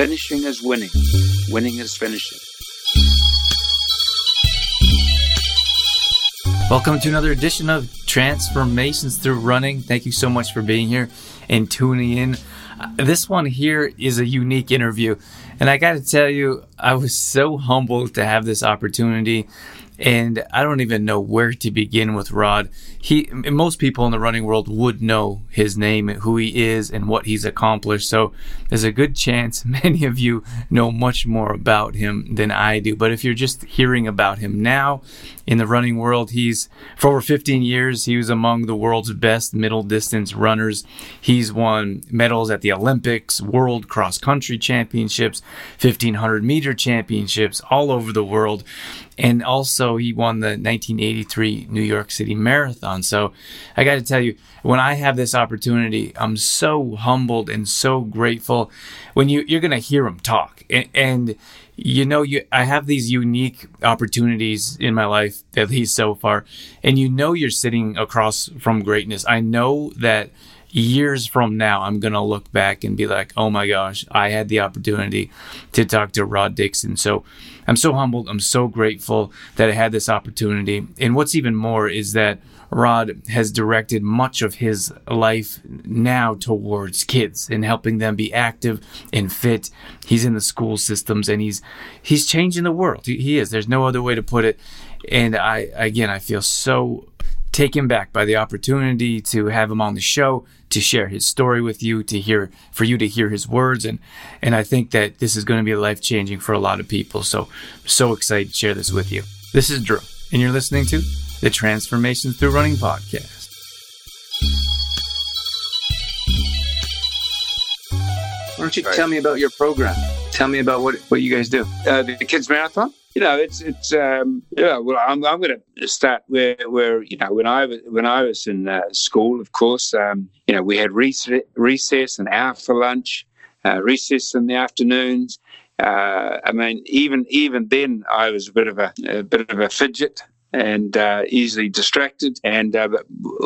Finishing is winning, winning is finishing. Welcome to another edition of Transformations Through Running. Thank you so much for being here and tuning in. Uh, this one here is a unique interview. And I got to tell you, I was so humbled to have this opportunity and I don't even know where to begin with Rod. He, most people in the running world would know his name, who he is, and what he's accomplished. So there's a good chance many of you know much more about him than I do. But if you're just hearing about him now in the running world, he's for over 15 years he was among the world's best middle distance runners. He's won medals at the Olympics, World Cross Country Championships, 1500 meter championships all over the world. And also, he won the 1983 New York City Marathon. So, I got to tell you, when I have this opportunity, I'm so humbled and so grateful. When you you're going to hear him talk, and, and you know, you I have these unique opportunities in my life, at least so far, and you know, you're sitting across from greatness. I know that years from now, I'm going to look back and be like, oh my gosh, I had the opportunity to talk to Rod Dixon. So I'm so humbled. I'm so grateful that I had this opportunity. And what's even more is that Rod has directed much of his life now towards kids and helping them be active and fit. He's in the school systems and he's he's changing the world. He is. There's no other way to put it. And I again I feel so taken back by the opportunity to have him on the show to share his story with you to hear for you to hear his words. And and I think that this is going to be life changing for a lot of people. So so excited to share this with you. This is Drew and you're listening to the Transformations Through Running podcast. Why don't you tell me about your program? Tell me about what what you guys do. Uh, the kids marathon you know, it's it's um, yeah. Well, I'm I'm going to start where where you know when I was when I was in uh, school, of course, um, you know, we had recess, recess an hour for lunch, uh, recess in the afternoons. Uh, I mean, even even then, I was a bit of a, a bit of a fidget and uh, easily distracted. And uh,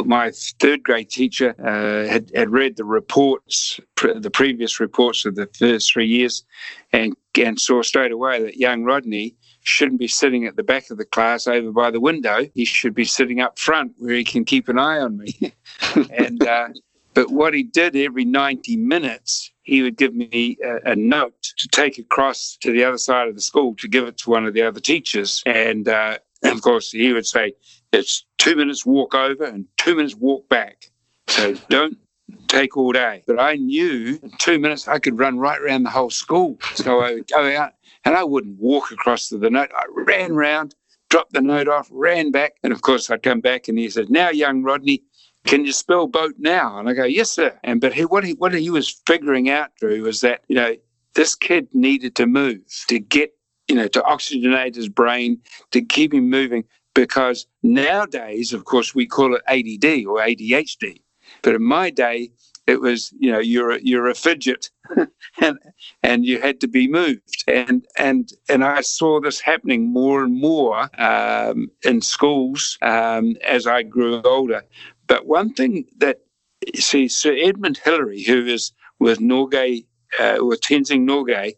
my third grade teacher uh, had, had read the reports, the previous reports of the first three years, and, and saw straight away that young Rodney shouldn't be sitting at the back of the class over by the window. He should be sitting up front where he can keep an eye on me. and uh, but what he did every 90 minutes, he would give me a, a, note to take across to the other side of the school to give it to one of the other teachers. And, uh, and of course, he would say, it's two minutes walk over and two minutes walk back. So don't take all day. But I knew in two minutes I could run right around the whole school. So I would go out and I wouldn't walk across to the note. I ran round, dropped the note off, ran back. And of course, I'd come back and he said, Now, young Rodney, can you spell boat now? And I go, Yes, sir. And but he, what, he, what he was figuring out, Drew, was that, you know, this kid needed to move to get, you know, to oxygenate his brain, to keep him moving. Because nowadays, of course, we call it ADD or ADHD. But in my day, it was you know you're a, you're a fidget and and you had to be moved. And and and I saw this happening more and more um, in schools um, as I grew older. But one thing that see Sir Edmund Hillary who is with Norgay uh, with Tenzing Norgay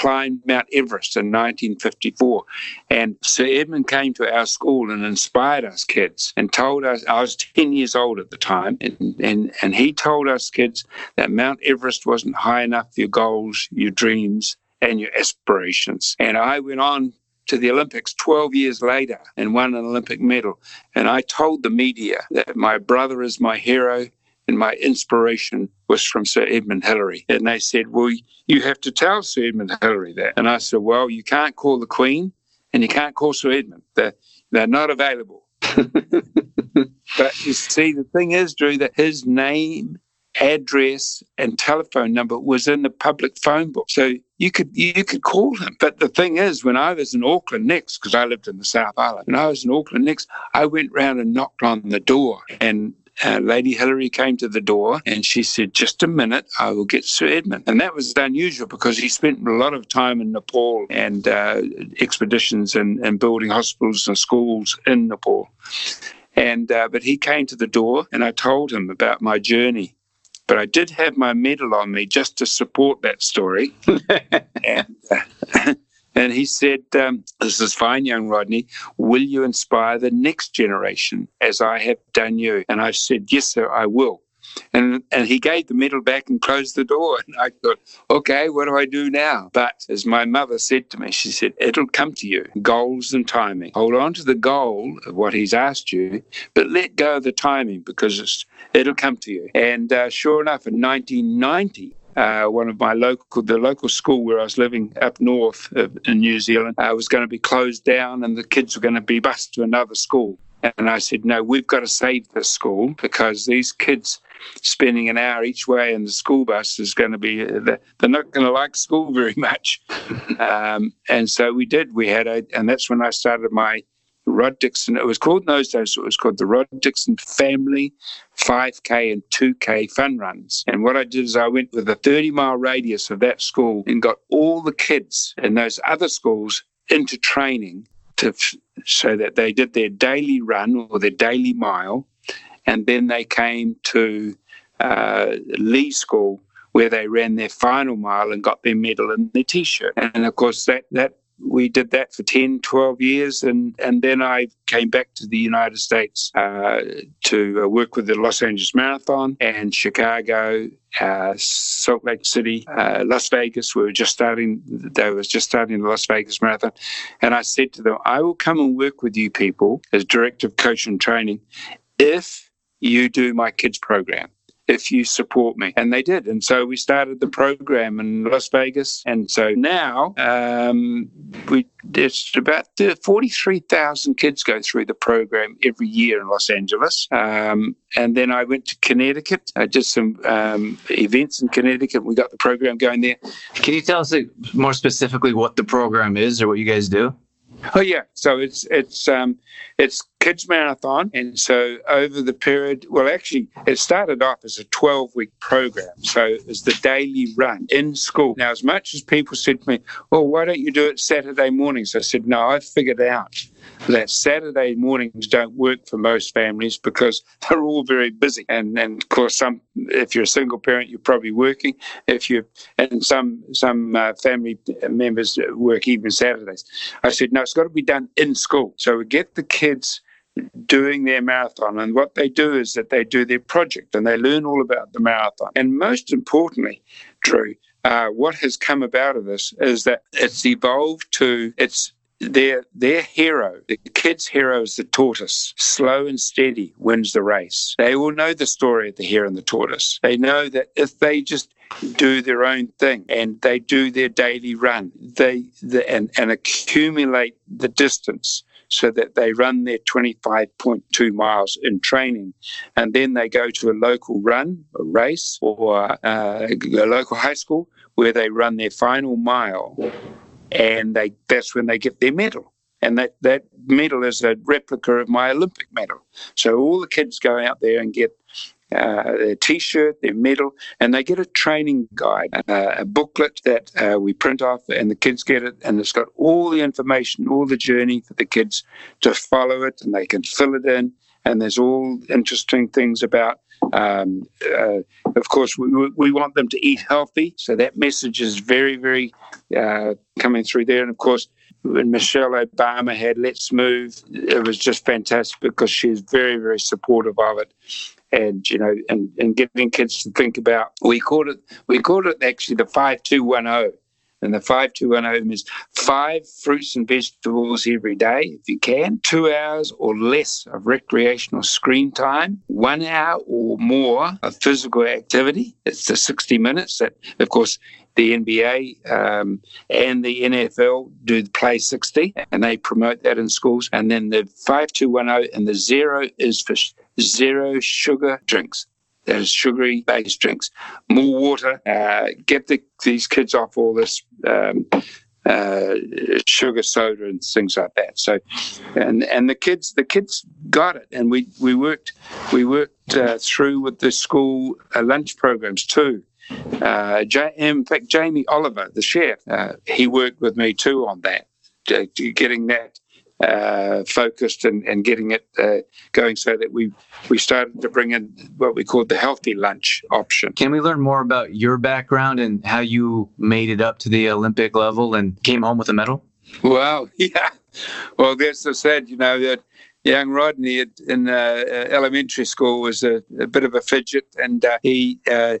climbed Mount Everest in 1954. And Sir Edmund came to our school and inspired us kids and told us, I was 10 years old at the time, and, and, and he told us kids that Mount Everest wasn't high enough for your goals, your dreams, and your aspirations. And I went on to the Olympics 12 years later and won an Olympic medal. And I told the media that my brother is my hero and my inspiration was from Sir Edmund Hillary. And they said, Well, you have to tell Sir Edmund Hillary that. And I said, Well, you can't call the Queen and you can't call Sir Edmund. They're, they're not available. but you see, the thing is, Drew, that his name, address, and telephone number was in the public phone book. So you could you could call him. But the thing is, when I was in Auckland next, because I lived in the South Island, when I was in Auckland next, I went round and knocked on the door and uh, Lady Hillary came to the door and she said, Just a minute, I will get Sir Edmund. And that was unusual because he spent a lot of time in Nepal and uh, expeditions and, and building hospitals and schools in Nepal. And uh, but he came to the door and I told him about my journey but I did have my medal on me just to support that story. and, uh, and he said, um, This is fine, young Rodney. Will you inspire the next generation as I have done you? And I said, Yes, sir, I will. And and he gave the medal back and closed the door. And I thought, okay, what do I do now? But as my mother said to me, she said, it'll come to you. Goals and timing. Hold on to the goal of what he's asked you, but let go of the timing because it'll come to you. And uh, sure enough, in 1990, uh, one of my local, the local school where I was living up north in New Zealand, uh, was going to be closed down, and the kids were going to be bused to another school. And I said, no, we've got to save this school because these kids spending an hour each way in the school bus is going to be, they're not going to like school very much. um, and so we did. We had a, and that's when I started my Rod Dixon. It was called in those days, it was called the Rod Dixon Family 5K and 2K fun runs. And what I did is I went with a 30 mile radius of that school and got all the kids in those other schools into training to so that they did their daily run or their daily mile, and then they came to uh, Lee School where they ran their final mile and got their medal and their t-shirt. And of course, that that we did that for 10, 12 years. And, and then I came back to the United States uh, to uh, work with the Los Angeles Marathon and Chicago, uh, Salt Lake City, uh, Las Vegas. We were just starting, they was just starting the Las Vegas Marathon. And I said to them, I will come and work with you people as director of coach and training if you do my kids program if you support me. And they did. And so we started the program in Las Vegas. And so now um, we there's about 43,000 kids go through the program every year in Los Angeles. Um, and then I went to Connecticut. I did some um, events in Connecticut. We got the program going there. Can you tell us more specifically what the program is or what you guys do? Oh yeah, so it's it's um, it's kids marathon, and so over the period, well, actually, it started off as a twelve week program. So it was the daily run in school. Now, as much as people said to me, "Well, why don't you do it Saturday mornings?" I said, "No, I figured out that Saturday mornings don't work for most families because they're all very busy. And, and of course, some if you're a single parent, you're probably working. If you and some some uh, family members work even Saturdays. I said, no, it's got to be done in school. So we get the kids doing their marathon. And what they do is that they do their project and they learn all about the marathon. And most importantly, Drew, uh, what has come about of this is that it's evolved to it's their their hero, the kid's hero is the tortoise. Slow and steady wins the race. They all know the story of the hare and the tortoise. They know that if they just do their own thing and they do their daily run, they, they and, and accumulate the distance so that they run their 25.2 miles in training and then they go to a local run, a race, or uh, a local high school where they run their final mile and they that's when they get their medal. And that, that medal is a replica of my Olympic medal. So all the kids go out there and get uh, their T-shirt, their medal, and they get a training guide, uh, a booklet that uh, we print off, and the kids get it, and it's got all the information, all the journey for the kids to follow it, and they can fill it in, and there's all interesting things about um, uh, of course, we, we want them to eat healthy. So that message is very, very uh, coming through there. And of course, when Michelle Obama had Let's Move, it was just fantastic because she's very, very supportive of it. And you know, and, and getting kids to think about we called it we called it actually the five two one zero, and the 5210 is five fruits and vegetables every day, if you can, two hours or less of recreational screen time, one hour or more of physical activity. It's the 60 minutes that, of course, the NBA um, and the NFL do play 60 and they promote that in schools. And then the 5210 and the zero is for zero sugar drinks is sugary based drinks, more water, uh, get the, these kids off all this um, uh, sugar soda and things like that. So, and and the kids the kids got it, and we we worked we worked uh, through with the school uh, lunch programs too. Uh, in fact, Jamie Oliver, the chef, uh, he worked with me too on that, getting that uh, focused and, and getting it uh, going so that we we started to bring in what we called the healthy lunch option. Can we learn more about your background and how you made it up to the Olympic level and came home with a medal? Well, yeah. Well, that's so sad, you know, that young Rodney in uh, uh, elementary school was a, a, bit of a fidget, and uh, he uh,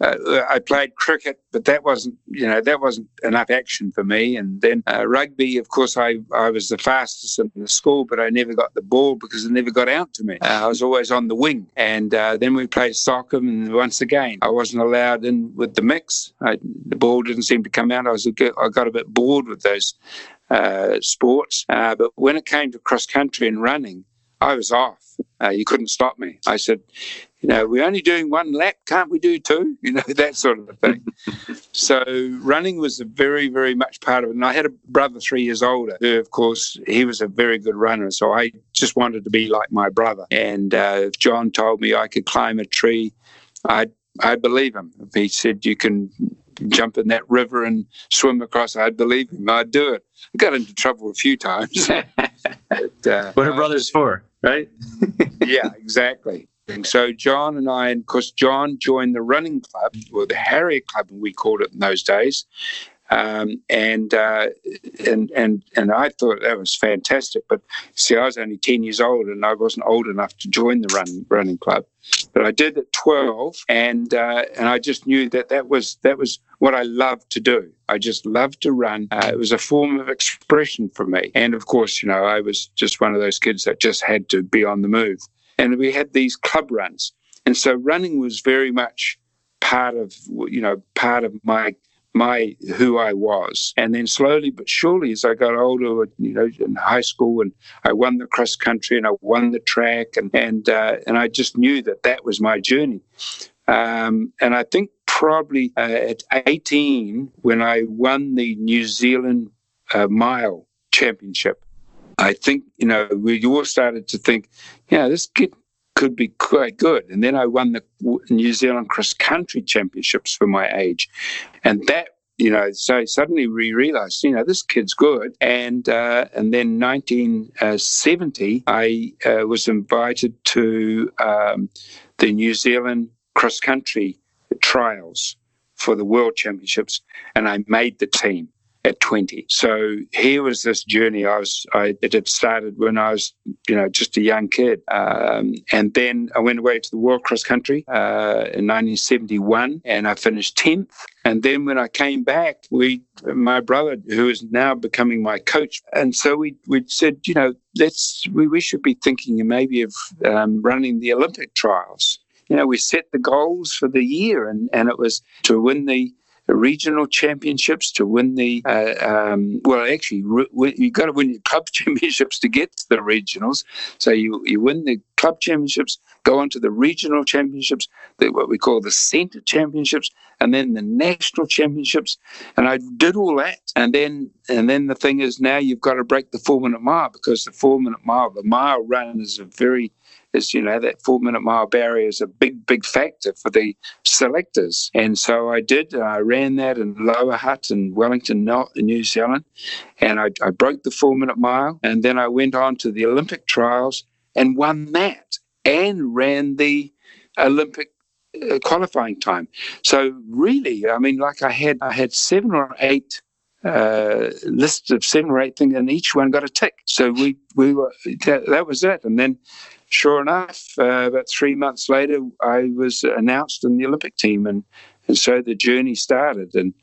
uh, I played cricket, but that wasn't you know that wasn't enough action for me. And then uh, rugby, of course, I I was the fastest in the school, but I never got the ball because it never got out to me. I was always on the wing, and then we played soccer, and once again I wasn't allowed in with the mix. I, the ball didn't seem to come out. I was I got a bit bored with those uh, sports. Uh, but when it came to cross country and running, I was off. Uh, you couldn't stop me. I said, you know, we're only doing one lap. Can't we do two? You know, that sort of thing. so running was a very, very much part of it. And I had a brother three years older who, of course, he was a very good runner. So I just wanted to be like my brother. And uh, if John told me I could climb a tree, I'd I believe him. If he said you can jump in that river and swim across, I'd believe him. I'd do it. I got into trouble a few times. but, uh, what are brothers for, right? yeah, exactly. And so John and I, and of course, John joined the running club, or the Harrier Club, we called it in those days. Um, and uh, and and and I thought that was fantastic. But see, I was only ten years old, and I wasn't old enough to join the running running club. But I did at twelve, and uh, and I just knew that that was that was what I loved to do. I just loved to run. Uh, it was a form of expression for me, and of course, you know, I was just one of those kids that just had to be on the move. And we had these club runs, and so running was very much part of you know part of my my who I was. And then slowly but surely, as I got older, you know, in high school, and I won the cross country and I won the track, and and uh, and I just knew that that was my journey. Um, and I think probably uh, at 18, when I won the New Zealand uh, mile championship, I think you know we all started to think, yeah, this kid could be quite good. And then I won the New Zealand cross country championships for my age. And that you know, so suddenly we realized, you know, this kid's good. And uh, and then 1970, I uh, was invited to um, the New Zealand cross country trials for the World Championships, and I made the team at 20. So here was this journey. I was, I, it had started when I was, you know, just a young kid. Um, and then I went away to the World Cross Country uh, in 1971 and I finished 10th. And then when I came back, we, my brother, who is now becoming my coach, and so we we said, you know, let's we, we should be thinking maybe of um, running the Olympic trials. You know, we set the goals for the year, and and it was to win the regional championships to win the uh, um, well actually re- you got to win your club championships to get to the regionals. So you you win the club championships go on to the regional championships the, what we call the center championships and then the national championships. And i did all that and then and then the thing is now you've got to break the four minute mile because the four minute mile the mile run is a very is, you know, that four minute mile barrier is a big, big factor for the selectors. And so I did. I ran that in Lower Hutt in Wellington, New Zealand. And I, I broke the four minute mile. And then I went on to the Olympic trials and won that and ran the Olympic uh, qualifying time. So really, I mean, like I had, I had seven or eight uh, lists of seven or eight things, and each one got a tick. So we we were that, that was it. And then sure enough, uh, about three months later, I was announced in the Olympic team, and and so the journey started. And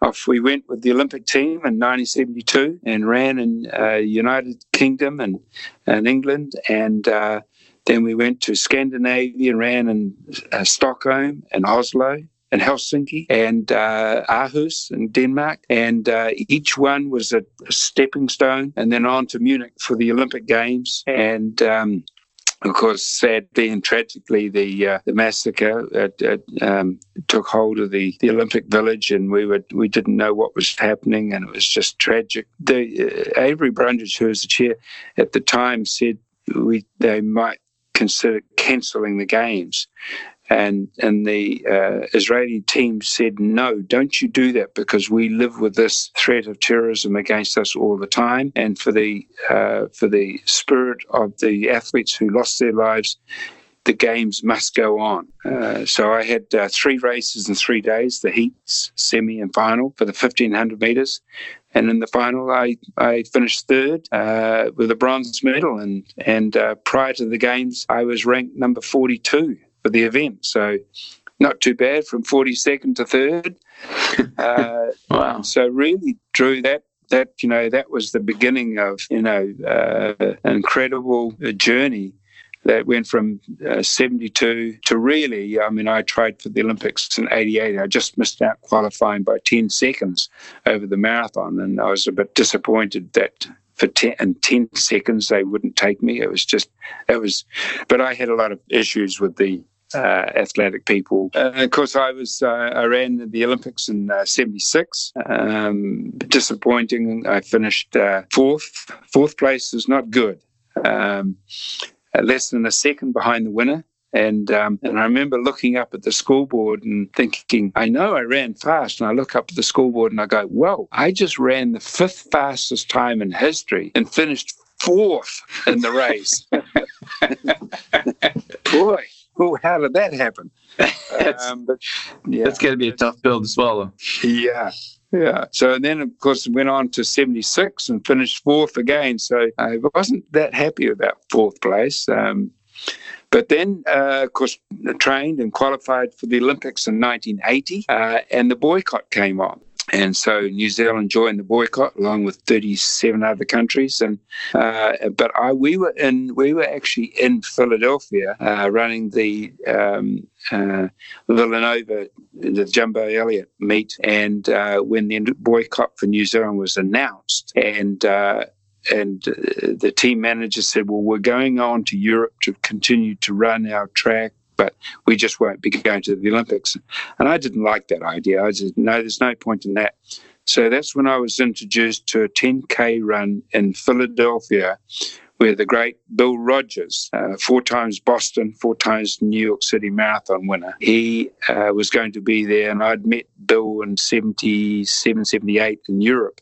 off we went with the Olympic team in 1972 and ran in uh, United Kingdom and, and England. And uh, then we went to Scandinavia and ran in uh, Stockholm and Oslo and Helsinki and uh, Aarhus in Denmark. And uh, each one was a, a, stepping stone and then on to Munich for the Olympic Games. And um, of course, sadly and tragically, the uh, the massacre um, took hold of the, the Olympic Village, and we were we didn't know what was happening, and it was just tragic. The uh, Avery Brundage, who was the chair at the time, said we they might consider cancelling the games. And and the uh, Israeli team said, no, don't you do that because we live with this threat of terrorism against us all the time. And for the uh, for the spirit of the athletes who lost their lives, the games must go on. Uh, so I had uh, three races in three days: the heats, semi, and final for the 1500 meters. And in the final, I, I finished third uh, with a bronze medal. And, and uh, prior to the Games, I was ranked number 42 for the event. So not too bad from 42nd to third. Uh, wow. So really drew that that you know that was the beginning of you know uh, an incredible journey that went from uh, 72 to really, I mean, I tried for the Olympics in 88. I just missed out qualifying by 10 seconds over the marathon. And I was a bit disappointed that for 10, in 10 seconds they wouldn't take me. It was just, it was, but I had a lot of issues with the athletic people. Uh, of course, I was uh, I ran the Olympics in '76. Uh, um, disappointing. I finished uh, fourth. Fourth place is not good. Um, uh, less than a second behind the winner. And um, and I remember looking up at the scoreboard and thinking, I know I ran fast. And I look up at the scoreboard and I go, well, I just ran the fifth fastest time in history and finished fourth in the race. Boy, how did that happen? um, but, yeah, that's going to be a tough pill to swallow. Yeah, yeah. So and then, of course, it went on to 76 and finished fourth again. So I wasn't that happy about fourth place. Um, but then, uh, of course, trained and qualified for the Olympics in 1980, uh, and the boycott came on. And so New Zealand joined the boycott along with 37 other countries. And uh, but I, we were in we were actually in Philadelphia uh, running the um, uh, Villanova, the Jumbo Elliott meet. And uh, when the boycott for New Zealand was announced, and uh, and uh, the team manager said, "Well, we're going on to Europe to continue to run our track but we just won't be going to the Olympics. And I didn't like that idea. I said, no, there's no point in that. So that's when I was introduced to a 10K run in Philadelphia where the great Bill Rodgers, uh, four times Boston, four times New York City Marathon winner, he uh, was going to be there. And I'd met Bill in 77, 78 in Europe.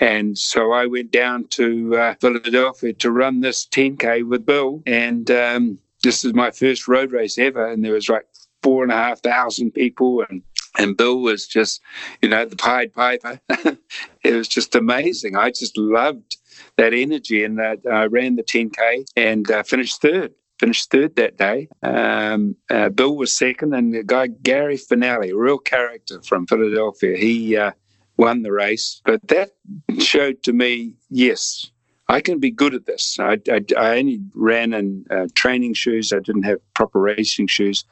And so I went down to uh, Philadelphia to run this 10K with Bill. And um, this is my first road race ever, and there was like four and a half thousand people, and and Bill was just, you know, the Pied Piper. it was just amazing. I just loved that energy, and that I ran the 10k and uh, finished third. Finished third that day. Um, uh, Bill was second, and the guy Gary Fanelli, real character from Philadelphia, he uh, won the race. But that showed to me, yes, I can be good at this. I, I, I only ran in uh, training shoes. I didn't have proper racing shoes.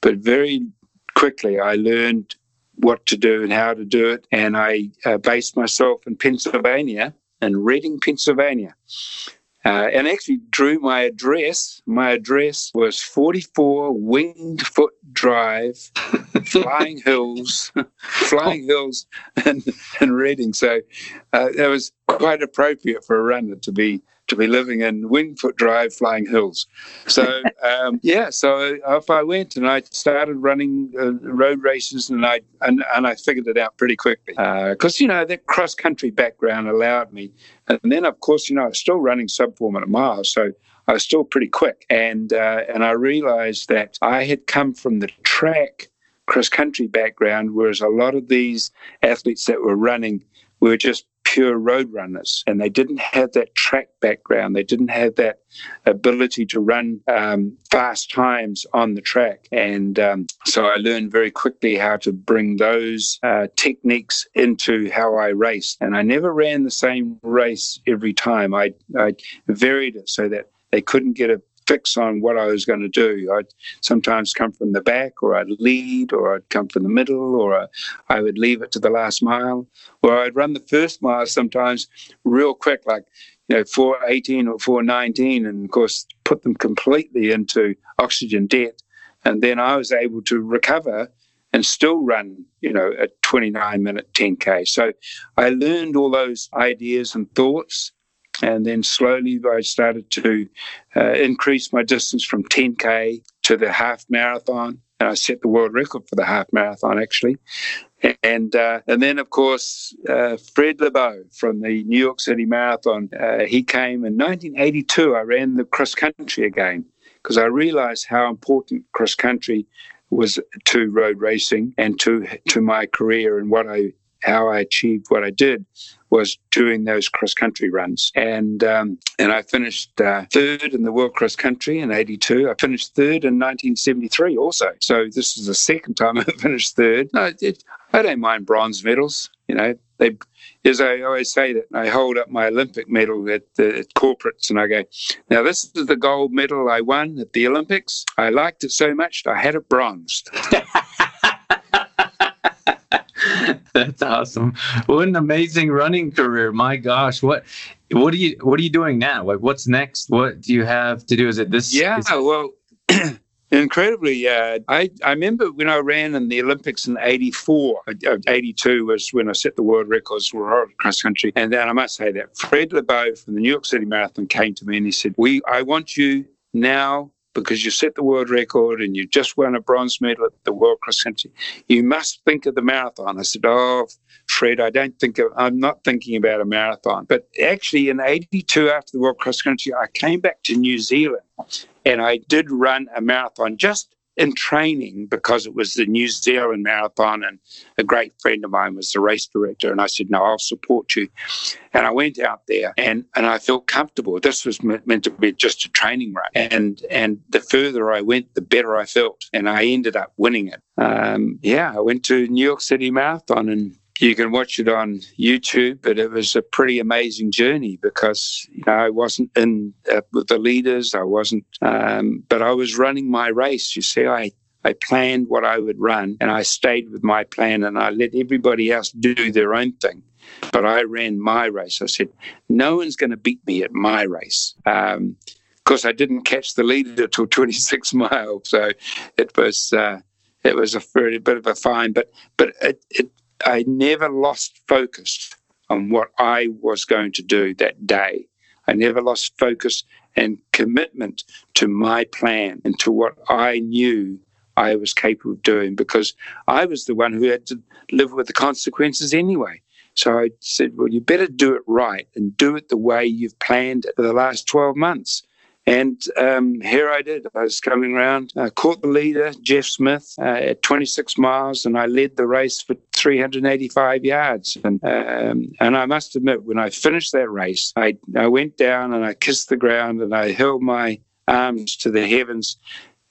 But very quickly, I learned what to do and how to do it. And I uh, based myself in Pennsylvania, in Reading, Pennsylvania. Uh, and actually drew my address. My address was 44 Winged Foot Drive, Flying Hills, Flying Hills, and, and Reading. So uh, that was quite appropriate for a runner to be to be living in Wingfoot Drive, Flying Hills. So um, yeah, so off I went and I started running uh, road races, and I and, and I figured it out pretty quickly because uh, you know that cross country background allowed me, and then of course you know I was still running sub four minute miles, so. I was still pretty quick, and uh, and I realised that I had come from the track cross country background, whereas a lot of these athletes that were running were just pure road runners and they didn't have that track background. They didn't have that ability to run um, fast times on the track. And um, so I learned very quickly how to bring those uh, techniques into how I race. And I never ran the same race every time. I, I varied it so that they couldn't get a fix on what I was going to do. I'd sometimes come from the back, or I'd lead, or I'd come from the middle, or I would leave it to the last mile, or I'd run the first mile sometimes real quick, like you know, 418 or 419, and of course put them completely into oxygen debt. And then I was able to recover and still run, you know, a 29 minute 10K. So I learned all those ideas and thoughts and then slowly I started to uh, increase my distance from 10k to the half marathon. And I set the world record for the half marathon, actually. And uh, and then, of course, uh, Fred Lebow from the New York City Marathon, uh, he came in 1982. I ran the cross country again because I realized how important cross country was to road racing and to to my career and what I how I achieved what I did was doing those cross country runs. And um, and I finished uh, third in the world cross country in '82. I finished third in 1973 also. So this is the second time I finished third. No, it, I don't mind bronze medals. You know, they as I always say that I hold up my Olympic medal at the at corporates and I go, now this is the gold medal I won at the Olympics. I liked it so much I had it bronzed. That's awesome. What an amazing running career. My gosh, what what are you what are you doing now? Like what's next? What do you have to do? Is it this Yeah, is- well incredibly uh, I, I remember when I ran in the Olympics in 84 uh, 82 was when I set the world records for cross country and then I must say that Fred Lebow from the New York City Marathon came to me and he said we I want you now because you set the world record and you just won a bronze medal at the World Cross Country. You must think of the marathon. I said, Oh, Fred, I don't think of, I'm not thinking about a marathon. But actually, in 82, after the World Cross Country, I came back to New Zealand and I did run a marathon just in training because it was the New Zealand Marathon, and a great friend of mine was the race director. And I said, No, I'll support you. And I went out there and, and I felt comfortable. This was meant to be just a training run. And, and the further I went, the better I felt. And I ended up winning it. Um, yeah, I went to New York City Marathon and you can watch it on YouTube, but it was a pretty amazing journey because you know I wasn't in uh, with the leaders. I wasn't, um, but I was running my race. You see, I I planned what I would run, and I stayed with my plan, and I let everybody else do their own thing. But I ran my race. I said, no one's going to beat me at my race. Um, of course, I didn't catch the leader till 26 miles, so it was uh, it was a bit of a fine. But but it, it I never lost focus on what I was going to do that day. I never lost focus and commitment to my plan and to what I knew I was capable of doing because I was the one who had to live with the consequences anyway. So I said, well, you better do it right and do it the way you've planned it for the last 12 months. And um, here I did. I was coming around, I caught the leader, Geoff Smith, uh, at 26 miles, and I led the race for 385 yards. And um, and I must admit, when I finished that race, I, I went down and I kissed the ground and I held my arms to the heavens.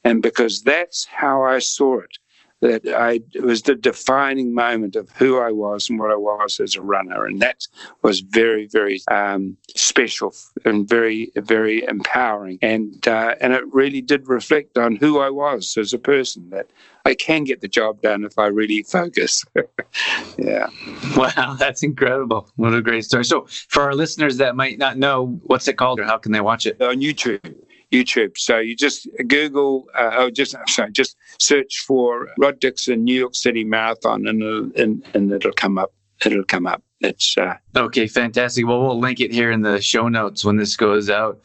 And because that's how I saw it, that I it was the defining moment of who I was and what I was as a runner, and that was very, very um, special and very, very empowering, and uh, and it really did reflect on who I was as a person. That I can get the job done if I really focus. yeah. Wow, that's incredible. What a great story. So, for our listeners that might not know, what's it called or how can they watch it? On YouTube. YouTube. So you just Google, uh, oh, just sorry, just search for Rod Dixon New York City Marathon, and it'll, and, and it'll come up. It'll come up. It's uh, okay, fantastic. Well, we'll link it here in the show notes when this goes out.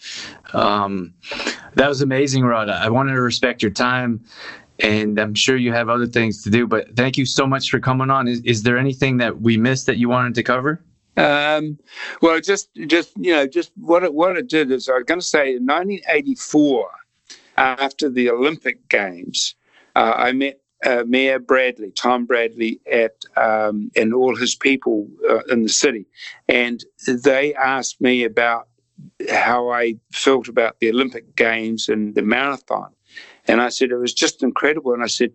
Um, that was amazing, Rod. I wanted to respect your time, and I'm sure you have other things to do. But thank you so much for coming on. Is, is there anything that we missed that you wanted to cover? Um, well, just just you know, just what it what it did is I was going to say in 1984, after the Olympic Games, uh, I met uh, Mayor Bradley, Tom Bradley, at um, and all his people uh, in the city, and they asked me about how I felt about the Olympic Games and the marathon. And I said it was just incredible. And I said,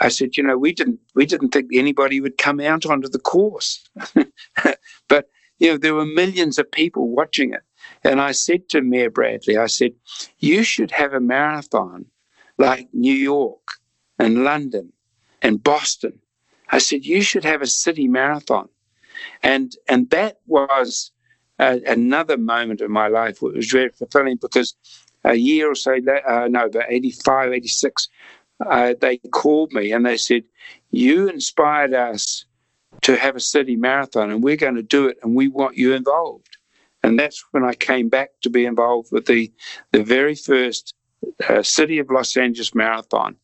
I said, you know, we didn't we didn't think anybody would come out onto the course, but you know there were millions of people watching it. And I said to Mayor Bradley, I said, you should have a marathon like New York and London and Boston. I said you should have a city marathon, and and that was uh, another moment of my life. It was very fulfilling because a year or so later, uh, no, about 85, 86, uh, they called me and they said, You inspired us to have a city marathon and we're going to do it and we want you involved. And that's when I came back to be involved with the, the very first uh, City of Los Angeles Marathon.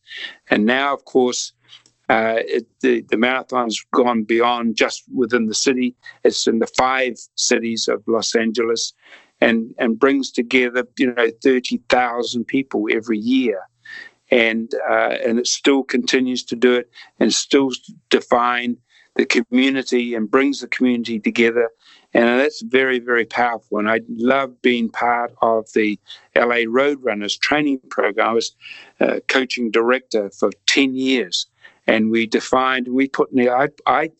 And now, of course, uh, it, the, the marathon's gone beyond just within the city. It's in the five cities of Los Angeles and, and brings together, you know, 30,000 people every year. And, uh, and it still continues to do it and still define the community and brings the community together. And that's very, very powerful. And I love being part of the LA Roadrunners training program. I was uh, coaching director for 10 years. And we defined, we put in I, I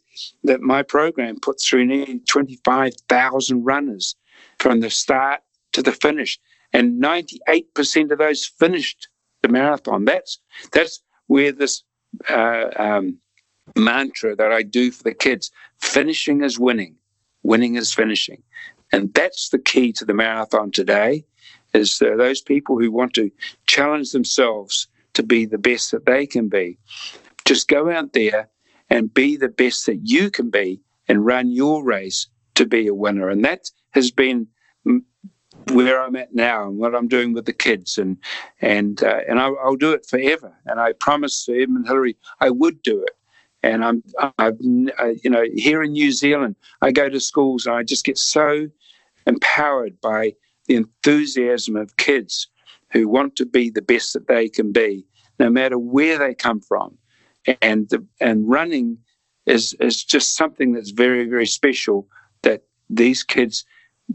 that my program put through nearly 25,000 runners from the start to the finish. And 98% of those finished the marathon. That's, that's where this uh, um, mantra that I do for the kids finishing is winning, winning is finishing. And that's the key to the marathon today is uh, those people who want to challenge themselves to be the best that they can be. Just go out there and be the best that you can be and run your race to be a winner. And that has been where I'm at now and what I'm doing with the kids, and and uh, and I'll, I'll, do it forever. And I promised Edmund Hillary I would do it. And I'm, I've, uh, you know, here in New Zealand, I go to schools and I just get so empowered by the enthusiasm of kids who want to be the best that they can be, no matter where they come from. And the, and running is is just something that's very very special that these kids,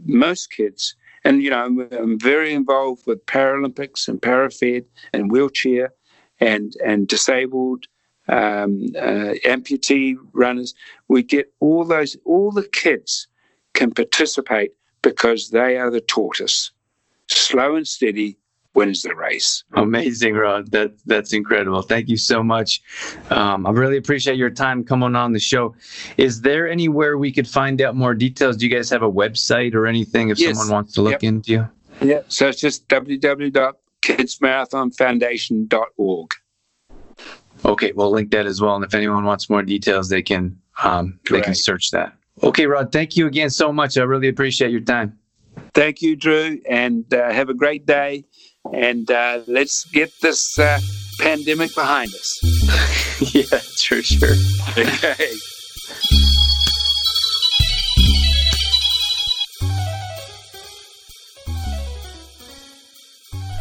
most kids, and you know, I'm, I'm very involved with Paralympics and Parafed and wheelchair and and disabled um, uh, amputee runners. We get all those, all the kids can participate because they are the tortoise. Slow and steady wins the race. Amazing, Rod. That that's incredible. Thank you so much. Um, I really appreciate your time coming on the show. Is there anywhere we could find out more details? Do you guys have a website or anything if yes. someone wants to look yep. into you? Yeah. So it's just www.kidsmarathonfoundation.org. Okay, we'll link that as well. And if anyone wants more details, they can um, they can search that. Okay, Rod, thank you again so much. I really appreciate your time. Thank you, Drew, and uh, have a great day. And uh, let's get this uh, pandemic behind us. yeah, sure, sure. Okay.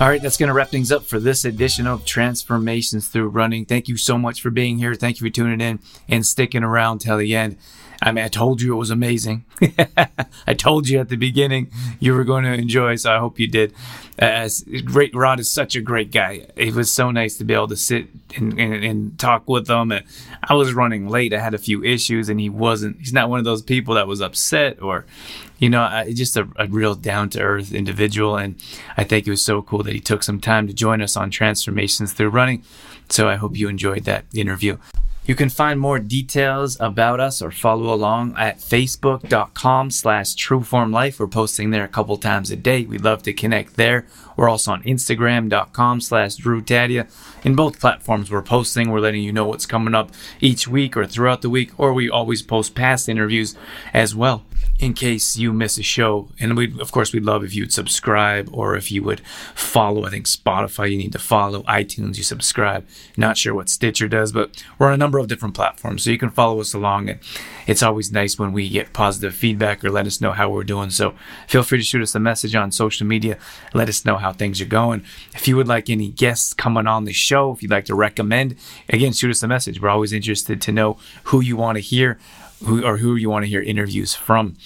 All right, that's going to wrap things up for this edition of Transformations Through Running. Thank you so much for being here. Thank you for tuning in and sticking around till the end. I mean, I told you it was amazing. I told you at the beginning you were going to enjoy, so I hope you did. Uh, great Rod is such a great guy. It was so nice to be able to sit and, and, and talk with him. And I was running late. I had a few issues, and he wasn't. He's not one of those people that was upset or, you know, just a, a real down to earth individual. And I think it was so cool that he took some time to join us on transformations through running. So I hope you enjoyed that interview. You can find more details about us or follow along at facebook.com slash trueformlife. We're posting there a couple times a day. We'd love to connect there. We're also on instagram.com slash drewtadia. In both platforms we're posting, we're letting you know what's coming up each week or throughout the week, or we always post past interviews as well in case you miss a show. And we, of course, we'd love if you'd subscribe or if you would follow. I think Spotify, you need to follow. iTunes, you subscribe. Not sure what Stitcher does, but we're on a number of different platforms, so you can follow us along. And it's always nice when we get positive feedback or let us know how we're doing. So feel free to shoot us a message on social media. Let us know how things are going. If you would like any guests coming on the show, if you'd like to recommend, again, shoot us a message. We're always interested to know who you want to hear who or who you want to hear interviews from.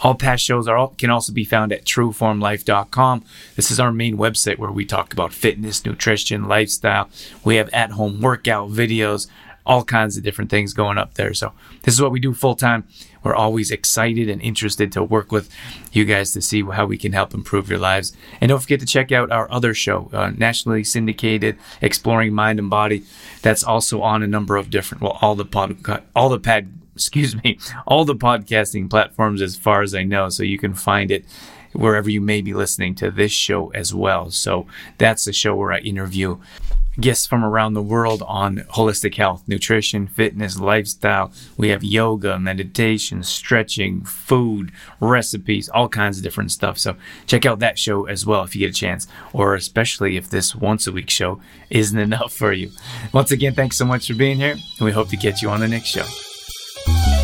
All past shows are all, can also be found at trueformlife.com. This is our main website where we talk about fitness, nutrition, lifestyle. We have at-home workout videos, all kinds of different things going up there. So this is what we do full time. We're always excited and interested to work with you guys to see how we can help improve your lives. And don't forget to check out our other show, uh, nationally syndicated, Exploring Mind and Body. That's also on a number of different, well, all the pod, all the pad excuse me, all the podcasting platforms as far as I know. So you can find it wherever you may be listening to this show as well. So that's the show where I interview guests from around the world on holistic health, nutrition, fitness, lifestyle. We have yoga, meditation, stretching, food, recipes, all kinds of different stuff. So check out that show as well if you get a chance, or especially if this once a week show isn't enough for you. Once again, thanks so much for being here, and we hope to get you on the next show. Bye.